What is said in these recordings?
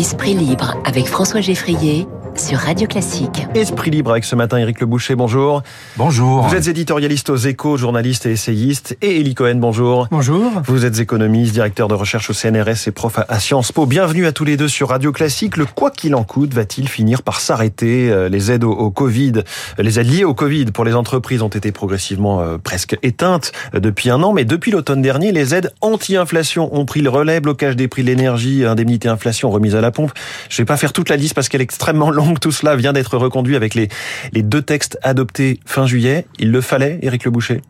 Esprit libre avec François Geffrier sur Radio Classique. Esprit libre avec ce matin Éric Le Boucher, bonjour. Bonjour. Vous êtes éditorialiste aux échos, journaliste et essayiste. Et Elie Cohen, bonjour. Bonjour. Vous êtes économiste, directeur de recherche au CNRS et prof à Sciences Po. Bienvenue à tous les deux sur Radio Classique. Le quoi qu'il en coûte va-t-il finir par s'arrêter euh, Les aides au, Covid, euh, les aides liées au Covid pour les entreprises ont été progressivement euh, presque éteintes depuis un an. Mais depuis l'automne dernier, les aides anti-inflation ont pris le relais. Blocage des prix de l'énergie, indemnité inflation, remise à la pompe. Je vais pas faire toute la liste parce qu'elle est extrêmement longue tout cela vient d'être reconduit avec les, les deux textes adoptés fin juillet. Il le fallait, Éric Le Boucher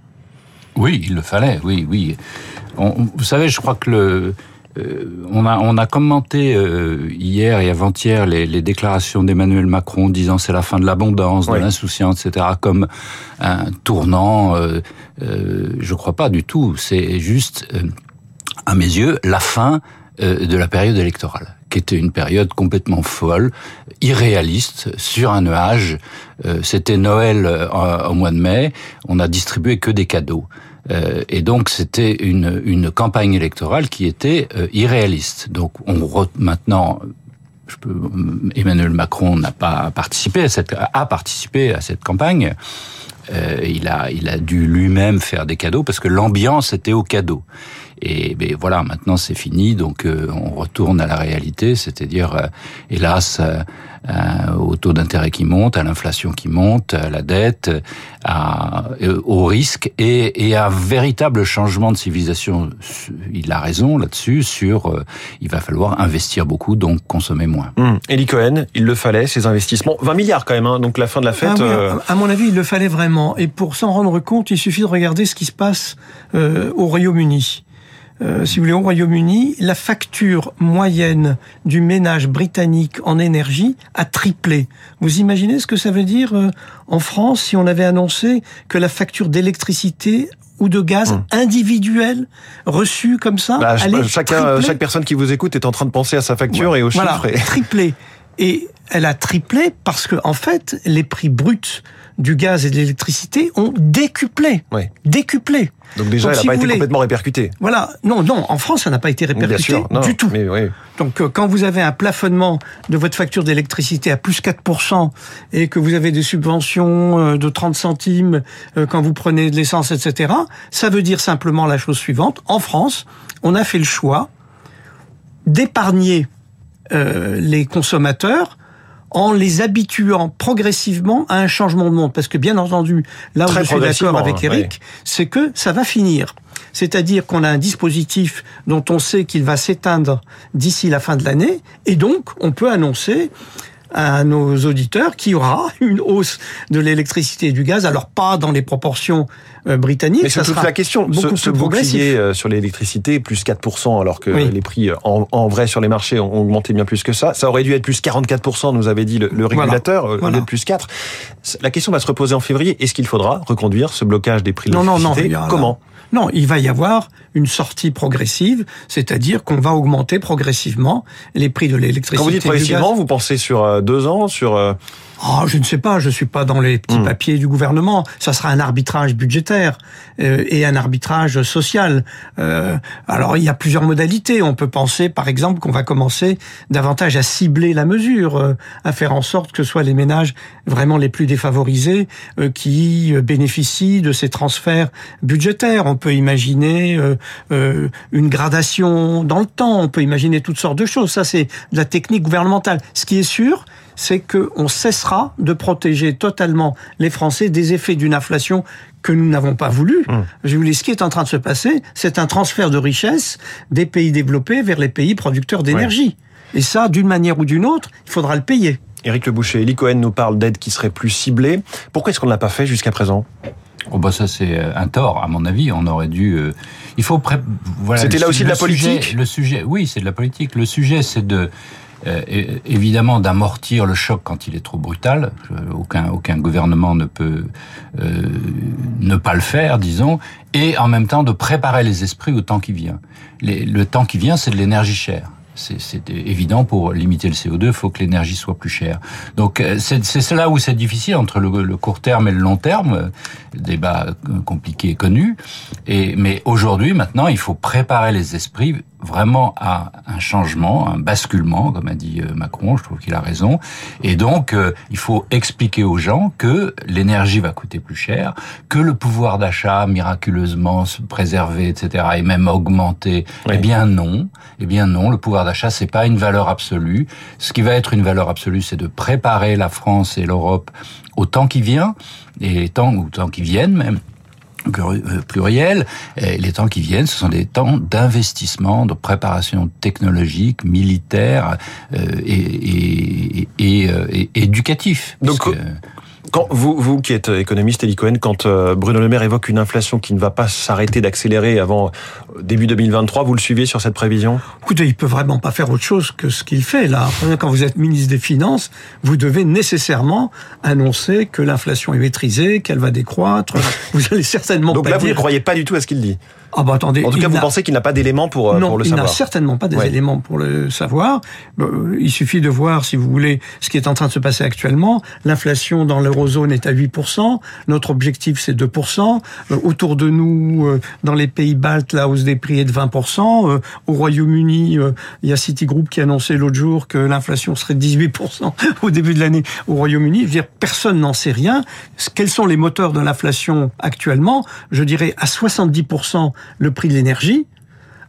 Oui, il le fallait, oui, oui. vous savez, je crois que le, euh, on, a, on a commenté euh, hier et avant-hier les, les, déclarations d'Emmanuel Macron disant c'est la fin de l'abondance, de l'insouciance, etc. comme un tournant. Euh, euh, je crois pas du tout. C'est juste, à mes yeux, la fin de la période électorale qui était une période complètement folle, irréaliste, sur un nuage. Euh, c'était Noël euh, au mois de mai, on a distribué que des cadeaux. Euh, et donc c'était une, une campagne électorale qui était irréaliste. Donc on maintenant je peux, Emmanuel Macron n'a pas participé à cette a participé à cette campagne. il a il a dû lui-même faire des cadeaux parce que l'ambiance était au cadeau. Et ben voilà, maintenant c'est fini, donc euh, on retourne à la réalité, c'est-à-dire, euh, hélas, euh, au taux d'intérêt qui monte, à l'inflation qui monte, à la dette, à, au risque et, et, à un véritable changement de civilisation. Il a raison là-dessus. Sur, il va falloir investir beaucoup, donc consommer moins. Hum. Eli Cohen, il le fallait ces investissements, 20 milliards quand même. Hein, donc la fin de la fête. Ah à mon avis, il le fallait vraiment. Et pour s'en rendre compte, il suffit de regarder ce qui se passe au Royaume-Uni. Euh, si vous voulez, au Royaume-Uni, la facture moyenne du ménage britannique en énergie a triplé. Vous imaginez ce que ça veut dire euh, en France si on avait annoncé que la facture d'électricité ou de gaz hum. individuel reçu comme ça bah, chacun, Chaque personne qui vous écoute est en train de penser à sa facture et au chiffre. triplé. Et elle a triplé parce que, en fait, les prix bruts du gaz et de l'électricité ont décuplé. Oui. Décuplé. Donc déjà, elle n'a pas été complètement répercutée. Voilà. Non, non, en France, ça n'a pas été répercuté du tout. Mais oui. Donc euh, quand vous avez un plafonnement de votre facture d'électricité à plus 4% et que vous avez des subventions euh, de 30 centimes euh, quand vous prenez de l'essence, etc., ça veut dire simplement la chose suivante. En France, on a fait le choix d'épargner les consommateurs en les habituant progressivement à un changement de monde. Parce que bien entendu, là où je suis d'accord avec Eric, c'est que ça va finir. C'est-à-dire qu'on a un dispositif dont on sait qu'il va s'éteindre d'ici la fin de l'année, et donc on peut annoncer à nos auditeurs qu'il y aura une hausse de l'électricité et du gaz, alors pas dans les proportions euh, britanniques. Mais c'est toute la question. Ce, ce bouclier euh, sur l'électricité, plus 4%, alors que les prix euh, en, vrai sur les marchés ont augmenté bien plus que ça. Ça aurait dû être plus 44%, nous avait dit le, régulateur, voilà. au plus 4. La question va se reposer en février. Est-ce qu'il faudra reconduire ce blocage des prix de l'électricité Non, non, non. Comment non, il va y avoir une sortie progressive, c'est-à-dire qu'on va augmenter progressivement les prix de l'électricité. Quand vous dites progressivement, vous pensez sur deux ans, sur Oh, je ne sais pas, je suis pas dans les petits hmm. papiers du gouvernement. Ça sera un arbitrage budgétaire euh, et un arbitrage social. Euh, alors il y a plusieurs modalités. On peut penser, par exemple, qu'on va commencer davantage à cibler la mesure, euh, à faire en sorte que ce soit les ménages vraiment les plus défavorisés euh, qui bénéficient de ces transferts budgétaires. On peut imaginer une gradation dans le temps. On peut imaginer toutes sortes de choses. Ça, c'est de la technique gouvernementale. Ce qui est sûr, c'est qu'on cessera de protéger totalement les Français des effets d'une inflation que nous n'avons pas voulu. Hum. Je vous dis, ce qui est en train de se passer, c'est un transfert de richesse des pays développés vers les pays producteurs d'énergie. Et ça, d'une manière ou d'une autre, il faudra le payer. Éric Le Boucher, Eli Cohen nous parle d'aides qui seraient plus ciblées. Pourquoi est-ce qu'on ne l'a pas fait jusqu'à présent? Oh bah ça c'est euh, un tort à mon avis. On aurait dû. Euh, il faut voilà. C'était là aussi de la politique? le sujet, oui, c'est de la politique. Le sujet, c'est de euh, évidemment d'amortir le choc quand il est trop brutal. Aucun, aucun gouvernement ne peut euh, ne pas le faire, disons, et en même temps de préparer les esprits au temps qui vient. le temps qui vient, c'est de l'énergie chère. C'est évident pour limiter le CO2, il faut que l'énergie soit plus chère. Donc euh, c'est là où c'est difficile entre le, le, court terme et le long terme, débat compliqué connu. Et mais aujourd'hui, maintenant, il faut préparer les esprits vraiment à un changement, un basculement, comme a dit euh, Macron, je trouve qu'il a raison. Et donc, euh, il faut expliquer aux gens que l'énergie va coûter plus cher, que le pouvoir d'achat miraculeusement se préserver, etc., et même augmenter. Eh bien non, eh bien non, le pouvoir d'achat c'est pas une valeur absolue. Ce qui va être une valeur absolue, c'est de préparer la France et l'Europe au temps qui vient et temps, au temps qui viennent même pluriel. Et les temps qui viennent, ce sont des temps d'investissement, de préparation technologique, militaire euh, et, et, et, euh, et, éducatif. Donc, quand vous, vous qui êtes économiste, Elie Cohen, quand euh, Bruno Le Maire évoque une inflation qui ne va pas s'arrêter d'accélérer avant euh, début 2023, vous le suivez sur cette prévision? Écoutez, il peut vraiment pas faire autre chose que ce qu'il fait là. Quand vous êtes ministre des Finances, vous devez nécessairement annoncer que l'inflation est maîtrisée, qu'elle va décroître. vous allez certainement Donc pas là, dire... vous ne croyez pas du tout à ce qu'il dit? Ah bah attendez. En tout cas, vous pensez qu'il n'a pas d'éléments pour, euh, non, pour le il savoir n'a certainement pas des Ouais. éléments pour le savoir. Euh, Il suffit de voir, si vous voulez, ce qui est en train de se passer actuellement. L'inflation dans l'eurozone est à 8%. Notre objectif, c'est 2%. Euh, autour de nous, euh, dans les pays baltes, la hausse des prix est de 20%. Euh, au Royaume-Uni, il y a Citigroup qui a annoncé l'autre jour que l'inflation serait de 18% au début de l'année au Royaume-Uni. Je veux dire, personne n'en sait rien. Quels sont les moteurs de l'inflation actuellement? Je dirais à 70% le prix de l'énergie,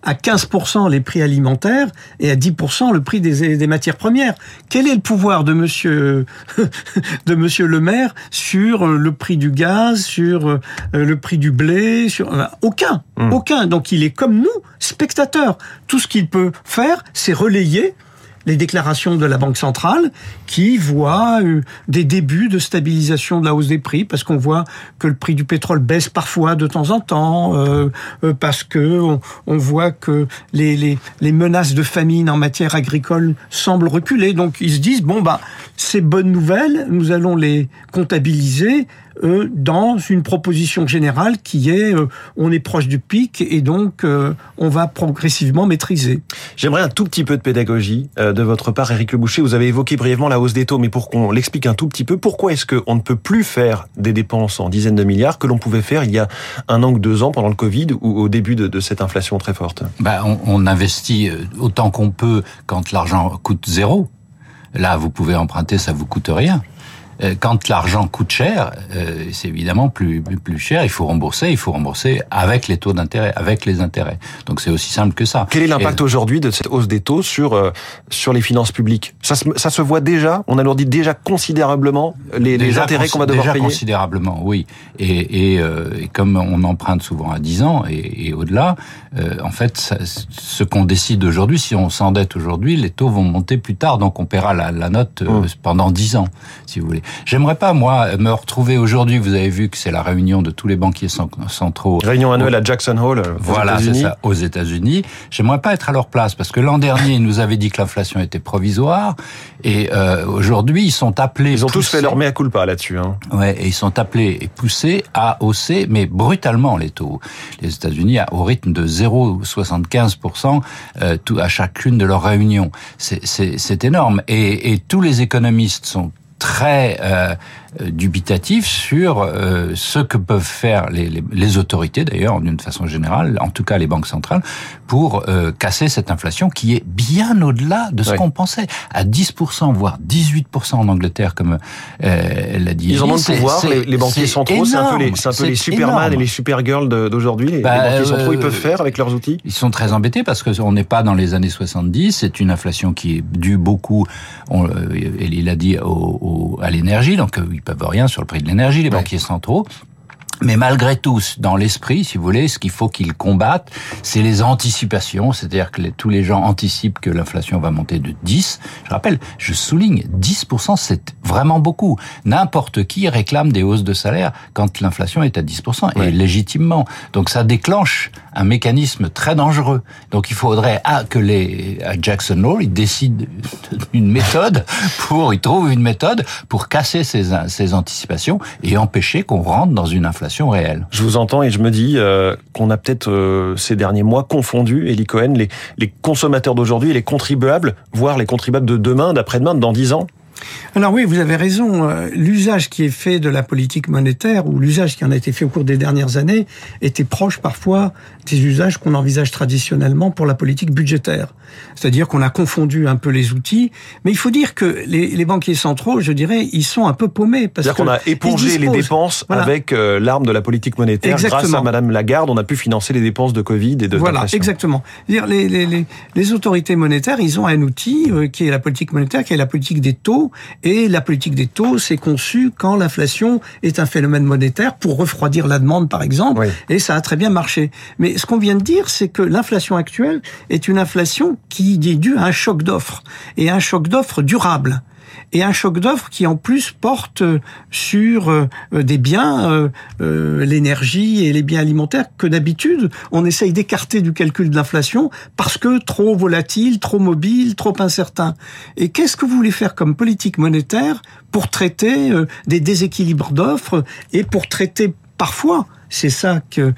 à 15% les prix alimentaires et à 10% le prix des, des matières premières. Quel est le pouvoir de monsieur de monsieur Le Maire sur euh, le prix du gaz, sur euh, le prix du blé, sur aucun, aucun. Donc il est comme nous, spectateur. Tout ce qu'il peut faire, c'est relayer les déclarations de la Banque centrale qui voit euh, des débuts de stabilisation de la hausse des prix parce qu'on voit que le prix du pétrole baisse parfois de temps en temps euh, euh, parce que on, voit que les menaces de famine en matière agricole semblent reculer. Donc ils se disent bon bah ces bonnes nouvelles nous allons les comptabiliser euh, dans une proposition générale qui est euh, on est proche du pic et donc euh, on va progressivement maîtriser. J'aimerais un tout petit peu de pédagogie euh, de votre part, Éric Le Boucher. Vous avez évoqué brièvement la hausse des taux, mais pour qu'on l'explique un tout petit peu, pourquoi est-ce qu'on ne peut plus faire des dépenses en dizaines de milliards que l'on pouvait faire il y a un an ou deux ans pendant le Covid ou au début de, de cette inflation très forte? Ben, on, on investit autant qu'on peut quand l'argent coûte zéro. Là, vous pouvez emprunter, ça vous coûte rien. Euh, Quand l'argent coûte cher, euh, c'est évidemment plus, plus cher. Il faut rembourser. Il faut rembourser avec les taux d'intérêt, avec les intérêts. Donc c'est aussi simple que ça. Quel est l'impact Et- aujourd'hui de cette hausse des taux sur euh, sur les finances publiques? Ça se, ça se voit déjà On alourdit déjà considérablement les, les intérêts qu'on va devoir déjà payer? considérablement, oui. Et, et, euh, et comme on emprunte souvent à 10 ans et, et au-delà, euh, en fait, ça- ce qu'on décide aujourd'hui, si on s'endette aujourd'hui, les taux vont monter plus tard, donc on paiera la, la note euh, Mm. pendant 10 ans, si vous voulez. J'aimerais pas, moi, me retrouver aujourd'hui, vous avez vu que c'est la réunion de tous les banquiers cent- centraux Réunion annuelle à Jackson Hole. euh, aux voilà, c'est ça, aux États-Unis. J'aimerais pas être à leur place parce que l'an dernier, ils nous avaient dit que l'inflation était provisoire et euh, aujourd'hui, ils sont appelés. Ils ont tous fait leur mea culpa là-dessus. Hein. Ouais, et ils sont appelés et poussés à hausser, mais brutalement les taux. Les États-Unis, au rythme de 0,75% euh, tout à chacune de leurs réunions. C'est énorme. Et, et tous les économistes sont très euh, dubitatifs sur euh, ce que peuvent faire les, les, les autorités, d'ailleurs, d'une façon générale, en tout cas les banques centrales, pour euh, casser cette inflation qui est bien au-delà de ce qu'on pensait. À 10%, voire 18% en Angleterre, comme euh, elle l'a dit. Ils en ont le pouvoir, les, les banquiers centraux, c'est un peu les, un peu les c'est Superman énorme. et les Supergirls d'aujourd'hui. Les, Bah, les banquiers centraux, euh, ils peuvent faire avec leurs outils Ils sont très embêtés parce qu'on n'est pas dans les années 70. C'est une inflation qui est due beaucoup, on, euh, il a dit, au, au- à l'énergie. Donc euh, ils peuvent rien sur le prix de l'énergie, les banquiers centraux. Mais malgré tout, dans l'esprit, si vous voulez, ce qu'il faut qu'ils combattent, c'est les anticipations, c'est-à-dire que les- tous les gens anticipent que l'inflation va monter de 10. Je rappelle, je souligne, 10%, c'est vraiment beaucoup. N'importe qui réclame des hausses de salaire quand l'inflation est à 10%, Ouais. et légitimement. Donc ça déclenche un mécanisme très dangereux. Donc il faudrait ah, que les à Jackson Hole, ils décident d'une méthode pour, ils trouvent une méthode pour casser ces, ces anticipations et empêcher qu'on rentre dans une inflation réelle. Je vous entends et je me dis euh, qu'on a peut-être euh, ces derniers mois confondu, Eli Cohen, les, les consommateurs d'aujourd'hui et les contribuables, voire les contribuables de demain, d'après-demain, dans 10 ans. Alors oui, vous avez raison. Euh, l'usage qui est fait de la politique monétaire ou l'usage qui en a été fait au cours des dernières années était proche parfois des usages qu'on envisage traditionnellement pour la politique budgétaire. C'est-à-dire qu'on a confondu un peu les outils, mais il faut dire que les, banquiers centraux, je dirais, ils sont un peu paumés. C'est-à-dire qu'on a épongé les dépenses avec euh, l'arme de la politique monétaire. Grâce à Madame Lagarde, on a pu financer les dépenses de Covid et de Voilà, exactement. -dire les, les, les, autorités monétaires, ils ont un outil euh, qui est la politique monétaire, qui est la politique des taux, et la politique des taux, c'est conçu quand l'inflation est un phénomène monétaire pour refroidir la demande, par exemple, et ça a très bien marché. Mais ce qu'on vient de dire, c'est que l'inflation actuelle est une inflation qui est due à un choc d'offres, et un choc d'offres durable et un choc d'offres qui en plus porte sur euh, des biens, euh, euh, l'énergie et les biens alimentaires que d'habitude on essaye d'écarter du calcul de l'inflation parce que trop volatile, trop mobile, trop incertain. Et qu'est-ce que vous voulez faire comme politique monétaire pour traiter des déséquilibres d'offres et pour traiter parfois c'est ça que,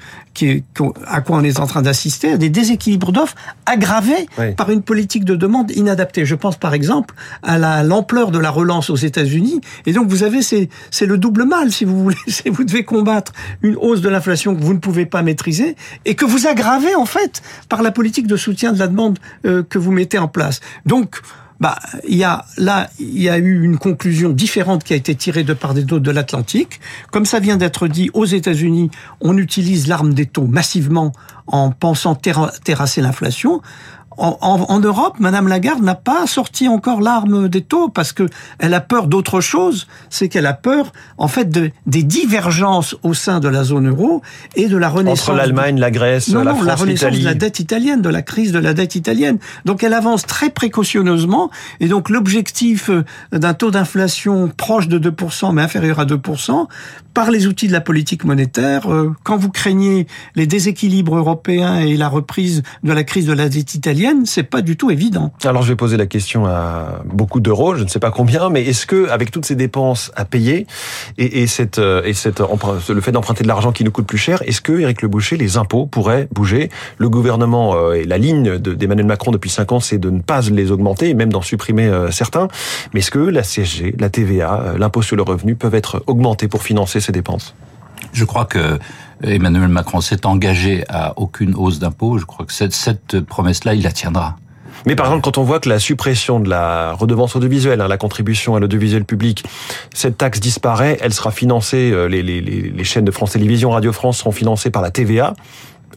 à quoi on est en train d'assister, des déséquilibres d'offres aggravés par une politique de demande inadaptée. Je pense par exemple à l'ampleur de la relance aux États-Unis. Et donc vous avez, c'est le double mal, si vous voulez. Vous devez combattre une hausse de l'inflation que vous ne pouvez pas maîtriser et que vous aggravez en fait par la politique de soutien de la demande euh, que vous mettez en place. Donc, bah, il y a là, il y a eu une conclusion différente qui a été tirée de part des taux de l'Atlantique. Comme ça vient d'être dit, aux États-Unis, on utilise l'arme des taux massivement en pensant terrasser l'inflation en, en, Europe, Madame Lagarde n'a pas sorti encore l'arme des taux parce que elle a peur d'autre chose. C'est qu'elle a peur, en fait, de, des divergences au sein de la zone euro et de la renaissance. Entre l'Allemagne, la Grèce, la France, la renaissance de la dette italienne, de la crise de la dette italienne. Donc elle avance très précautionneusement et donc l'objectif euh, d'un taux d'inflation proche de 2% mais inférieur à 2% par les outils de la politique monétaire. Euh, quand vous craignez les déséquilibres européens et la reprise de la crise de la dette italienne c'est pas du tout évident. Alors je vais poser la question à beaucoup d'euros, je ne sais pas combien, mais est-ce que avec toutes ces dépenses à payer et, et cette euh, et cette le fait d'emprunter de l'argent qui nous coûte plus cher, est-ce que Éric Le Boucher, les impôts pourraient bouger? Le gouvernement euh, et la ligne d'Emmanuel Macron depuis cinq ans, c'est de ne pas les augmenter et même d'en supprimer certains. Mais est-ce que la CSG, la TVA, l'impôt sur le revenu peuvent être augmentés pour financer ces dépenses Je crois que Emmanuel Macron s'est engagé à aucune hausse d'impôts. Je crois que cette, cette promesse-là, il la tiendra. Mais par exemple, quand on voit que la suppression de la redevance audiovisuelle, hein, la contribution à l'audiovisuel public, cette taxe disparaît, elle sera financée, euh, les, les, les chaînes de France Télévisions, Radio France seront financées par la TVA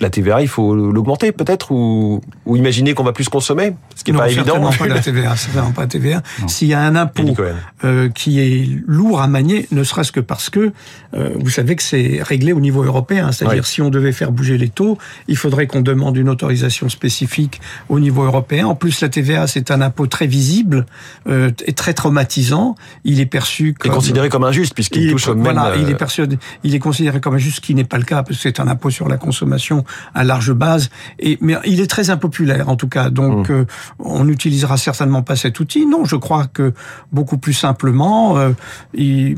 la TVA, il faut l'augmenter peut-être ou, ou imaginer qu'on va plus consommer, ce qui n'est pas évident. Non, pas la TVA, certainement pas la TVA. S'il y a un impôt euh, qui est lourd à manier, ne serait-ce que parce que euh, vous savez que c'est réglé au niveau européen, c'est-à-dire si on devait faire bouger les taux, il faudrait qu'on demande une autorisation spécifique au niveau européen. En plus, la TVA, c'est un impôt très visible euh, et très traumatisant. Il est perçu comme... est considéré comme injuste puisqu'il touche au même... Voilà, il est perçu, il est considéré comme injuste, ce qui n'est pas le cas parce que c'est un impôt sur la consommation à large base. Et mais il est très impopulaire en tout cas. Donc mmh. euh, on n'utilisera certainement pas cet outil. Non, je crois que beaucoup plus simplement, euh,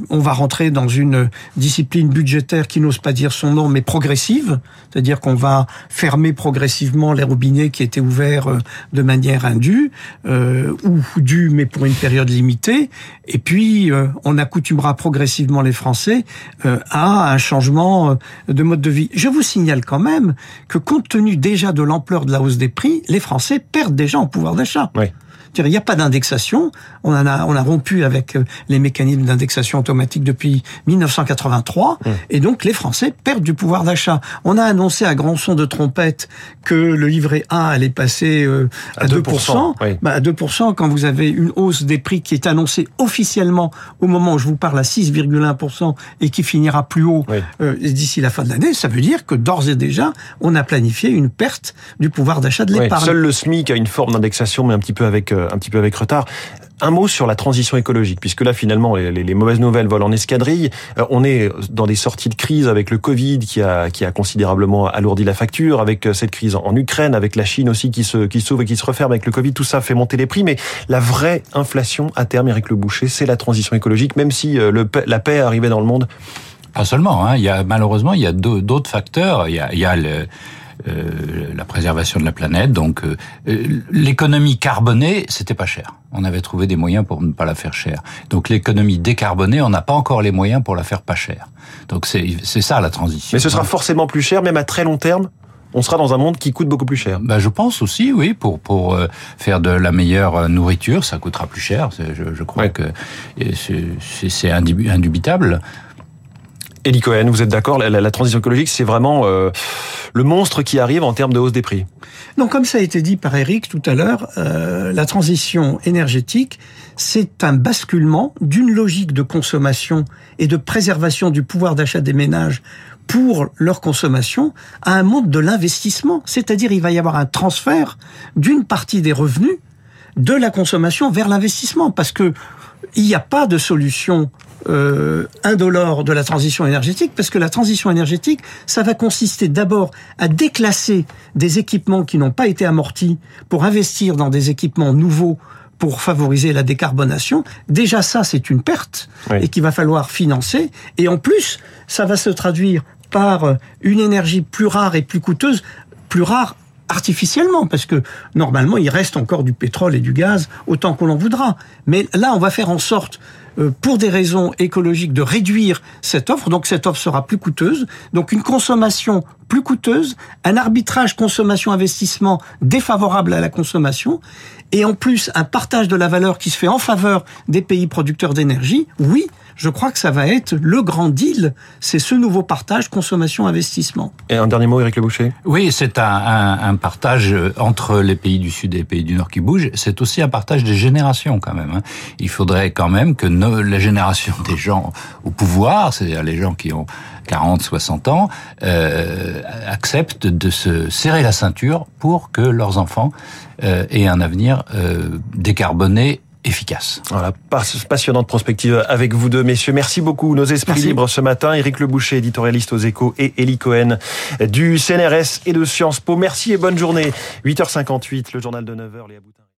on va rentrer dans une discipline budgétaire qui n'ose pas dire son nom, mais progressive. C'est-à-dire qu'on va fermer progressivement les robinets qui étaient ouverts euh, de manière indue ou due, mais pour une période limitée. Et puis on accoutumera progressivement les Français à un changement de mode de vie. Je vous signale quand même que compte tenu déjà de l'ampleur de la hausse des prix, les Français perdent déjà en pouvoir d'achat. Il n'y a pas d'indexation. On a, on a rompu avec euh, les mécanismes d'indexation automatique depuis 1983. Mmh. Et donc, les Français perdent du pouvoir d'achat. On a annoncé à grand son de trompette que le livret A allait passer euh, à, 2%. Bah, à 2%, quand vous avez une hausse des prix qui est annoncée officiellement au moment où je vous parle à 6,1% et qui finira plus haut euh, d'ici la fin de l'année, ça veut dire que d'ores et déjà, on a planifié une perte du pouvoir d'achat de l'épargne. Seul le SMIC a une forme d'indexation, mais un petit peu avec un petit peu avec retard. Un mot sur la transition écologique, puisque là finalement les, mauvaises nouvelles volent en escadrille. Euh, on est dans des sorties de crise avec le Covid qui a, considérablement alourdi la facture, avec euh, cette crise en Ukraine, avec la Chine aussi qui se qui s'ouvre et qui se referme avec le Covid. Tout ça fait monter les prix, mais la vraie inflation à terme, Eric Le Boucher, c'est la transition écologique, même si euh, la paix arrivait dans le monde. Pas seulement. Hein. Il y a malheureusement il y a d'autres facteurs. Il y a le la préservation de la planète. Donc l'économie carbonée, c'était pas cher. On avait trouvé des moyens pour ne pas la faire chère. Donc l'économie décarbonée, on n'a pas encore les moyens pour la faire pas chère. Donc c'est ça la transition. Mais ce sera forcément plus cher, même à très long terme on sera dans un monde qui coûte beaucoup plus cher. Bah, je pense aussi, oui, pour pour euh, faire de la meilleure euh, nourriture, ça coûtera plus cher. Je, je crois que c'est indubitable. Elie Cohen, vous êtes d'accord la, transition écologique, c'est vraiment euh, le monstre qui arrive en termes de hausse des prix. Non, comme ça a été dit par Eric tout à l'heure, euh, la transition énergétique, c'est un basculement d'une logique de consommation et de préservation du pouvoir d'achat des ménages pour leur consommation à un monde de l'investissement. C'est-à-dire, il va y avoir un transfert d'une partie des revenus de la consommation vers l'investissement, parce que il n'y a pas de solution euh, indolore de la transition énergétique, parce que la transition énergétique, ça va consister d'abord à déclasser des équipements qui n'ont pas été amortis pour investir dans des équipements nouveaux pour favoriser la décarbonation. Déjà ça, c'est une perte et qu'il va falloir financer. Et en plus, ça va se traduire par une énergie plus rare et plus coûteuse, plus rare artificiellement, parce que normalement, il reste encore du pétrole et du gaz autant qu'on en voudra. Mais là, on va faire en sorte, euh, pour des raisons écologiques, de réduire cette offre. Donc cette offre sera plus coûteuse. Donc une consommation plus coûteuse, un arbitrage consommation-investissement défavorable à la consommation, et en plus un partage de la valeur qui se fait en faveur des pays producteurs d'énergie. Oui, je crois que ça va être le grand deal. C'est ce nouveau partage consommation-investissement. Et un dernier mot, Eric Le Boucher Oui, c'est un, un, partage entre les pays du Sud et les pays du Nord qui bougent. C'est aussi un partage des générations quand même. Hein. Il faudrait quand même que nos, la génération des gens au pouvoir, c'est-à-dire les gens qui ont 40, 60 ans, euh, acceptent de se serrer la ceinture pour que leurs enfants euh, aient un avenir euh, décarboné efficace. Voilà, passionnante prospective avec vous deux, messieurs. Merci beaucoup. Nos esprits libres ce matin. Éric Leboucher, éditorialiste aux échos, et Elie Cohen du CNRS et de Sciences Po. Merci et bonne journée. 8h58, le journal de 9h, Léa Boutin.